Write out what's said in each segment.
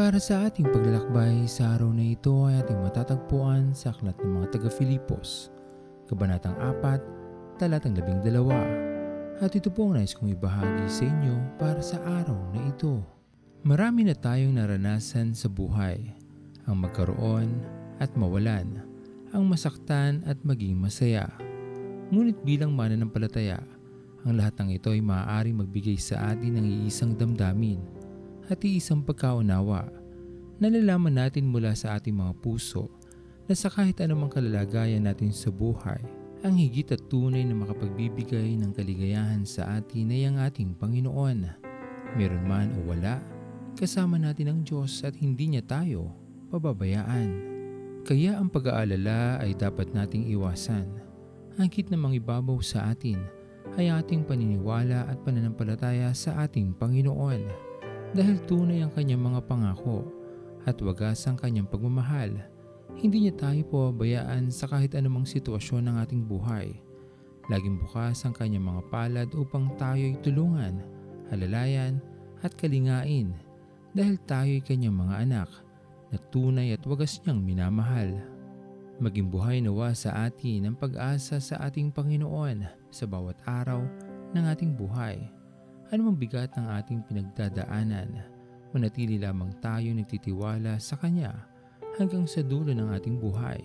para sa ating paglalakbay sa araw na ito ay ating matatagpuan sa Aklat ng mga taga-Filipos, Kabanatang 4, Talatang 12. At ito po ang nais kong ibahagi sa inyo para sa araw na ito. Marami na tayong naranasan sa buhay, ang magkaroon at mawalan, ang masaktan at maging masaya. Ngunit bilang mananampalataya, ang lahat ng ito ay maaaring magbigay sa atin ng iisang damdamin at iisang pagkaunawa. Nalalaman natin mula sa ating mga puso na sa kahit anumang kalalagayan natin sa buhay, ang higit at tunay na makapagbibigay ng kaligayahan sa atin ay ang ating Panginoon. Meron man o wala, kasama natin ang Diyos at hindi niya tayo pababayaan. Kaya ang pag-aalala ay dapat nating iwasan. Ang higit na mangibabaw sa atin ay ating paniniwala at pananampalataya sa ating Panginoon dahil tunay ang kanyang mga pangako at wagas ang kanyang pagmamahal. Hindi niya tayo pababayaan sa kahit anumang sitwasyon ng ating buhay. Laging bukas ang kanyang mga palad upang tayo ay tulungan, halalayan at kalingain dahil tayo ay kanyang mga anak na tunay at wagas niyang minamahal. Maging buhay nawa sa atin ang pag-asa sa ating Panginoon sa bawat araw ng ating buhay anumang bigat ng ating pinagdadaanan, manatili lamang tayo nagtitiwala sa Kanya hanggang sa dulo ng ating buhay.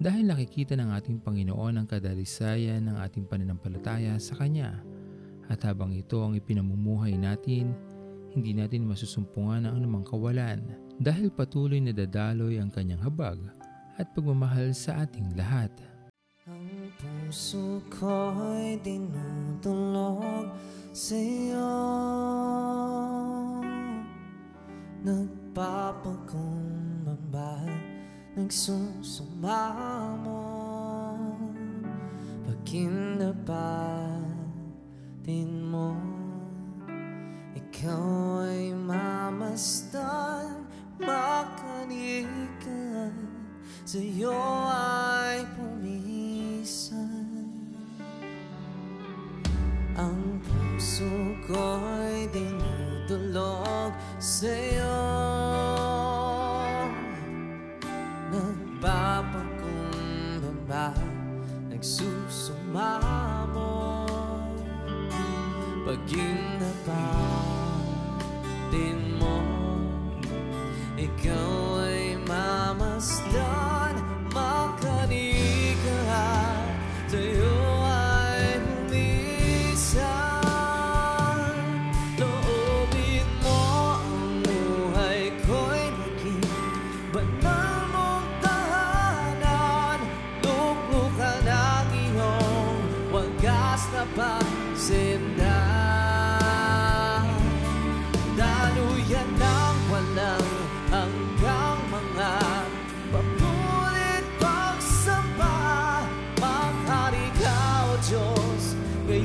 Dahil nakikita ng ating Panginoon ang kadalisayan ng ating pananampalataya sa Kanya. At habang ito ang ipinamumuhay natin, hindi natin masusumpungan ang anumang kawalan dahil patuloy na dadaloy ang Kanyang habag at pagmamahal sa ating lahat. Ang puso ko'y dinudulog sa'yo. Nagpapakumbaba Nagsusumamo. Pagkinapatin mo? Ikaw ay mamasdan Makanikan Sa'yo Ang puso ko'y dinudulog sa'yo. Nagpapakumbaba, nagsusumamo. Pag inapatin mo Ikaw ay mamasdan,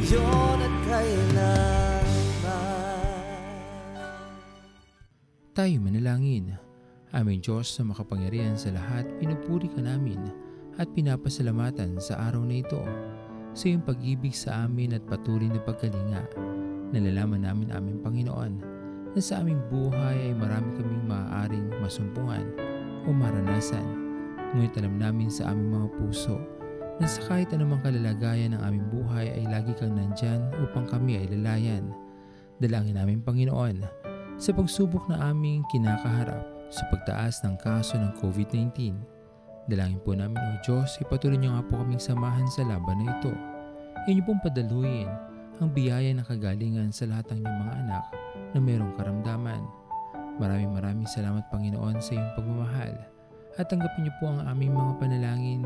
Ngayon at kailanman Tayo manalangin. Aming Diyos na makapangyarihan sa lahat, pinupuri ka namin at pinapasalamatan sa araw na ito sa iyong pag-ibig sa amin at patuloy na pagkalinga. Nalalaman namin aming Panginoon na sa aming buhay ay marami kaming maaaring masumpungan o maranasan. Ngunit alam namin sa aming mga puso na sa kahit anumang kalalagayan ng aming buhay ay lagi kang nandyan upang kami ay lalayan. Dalangin namin Panginoon sa pagsubok na aming kinakaharap sa pagtaas ng kaso ng COVID-19. Dalangin po namin o Diyos, ipatuloy niyo nga po kaming samahan sa laban na ito. Inyo pong padaluyin ang biyaya ng kagalingan sa lahat ng inyong mga anak na mayroong karamdaman. Maraming maraming salamat Panginoon sa iyong pagmamahal at tanggapin niyo po ang aming mga panalangin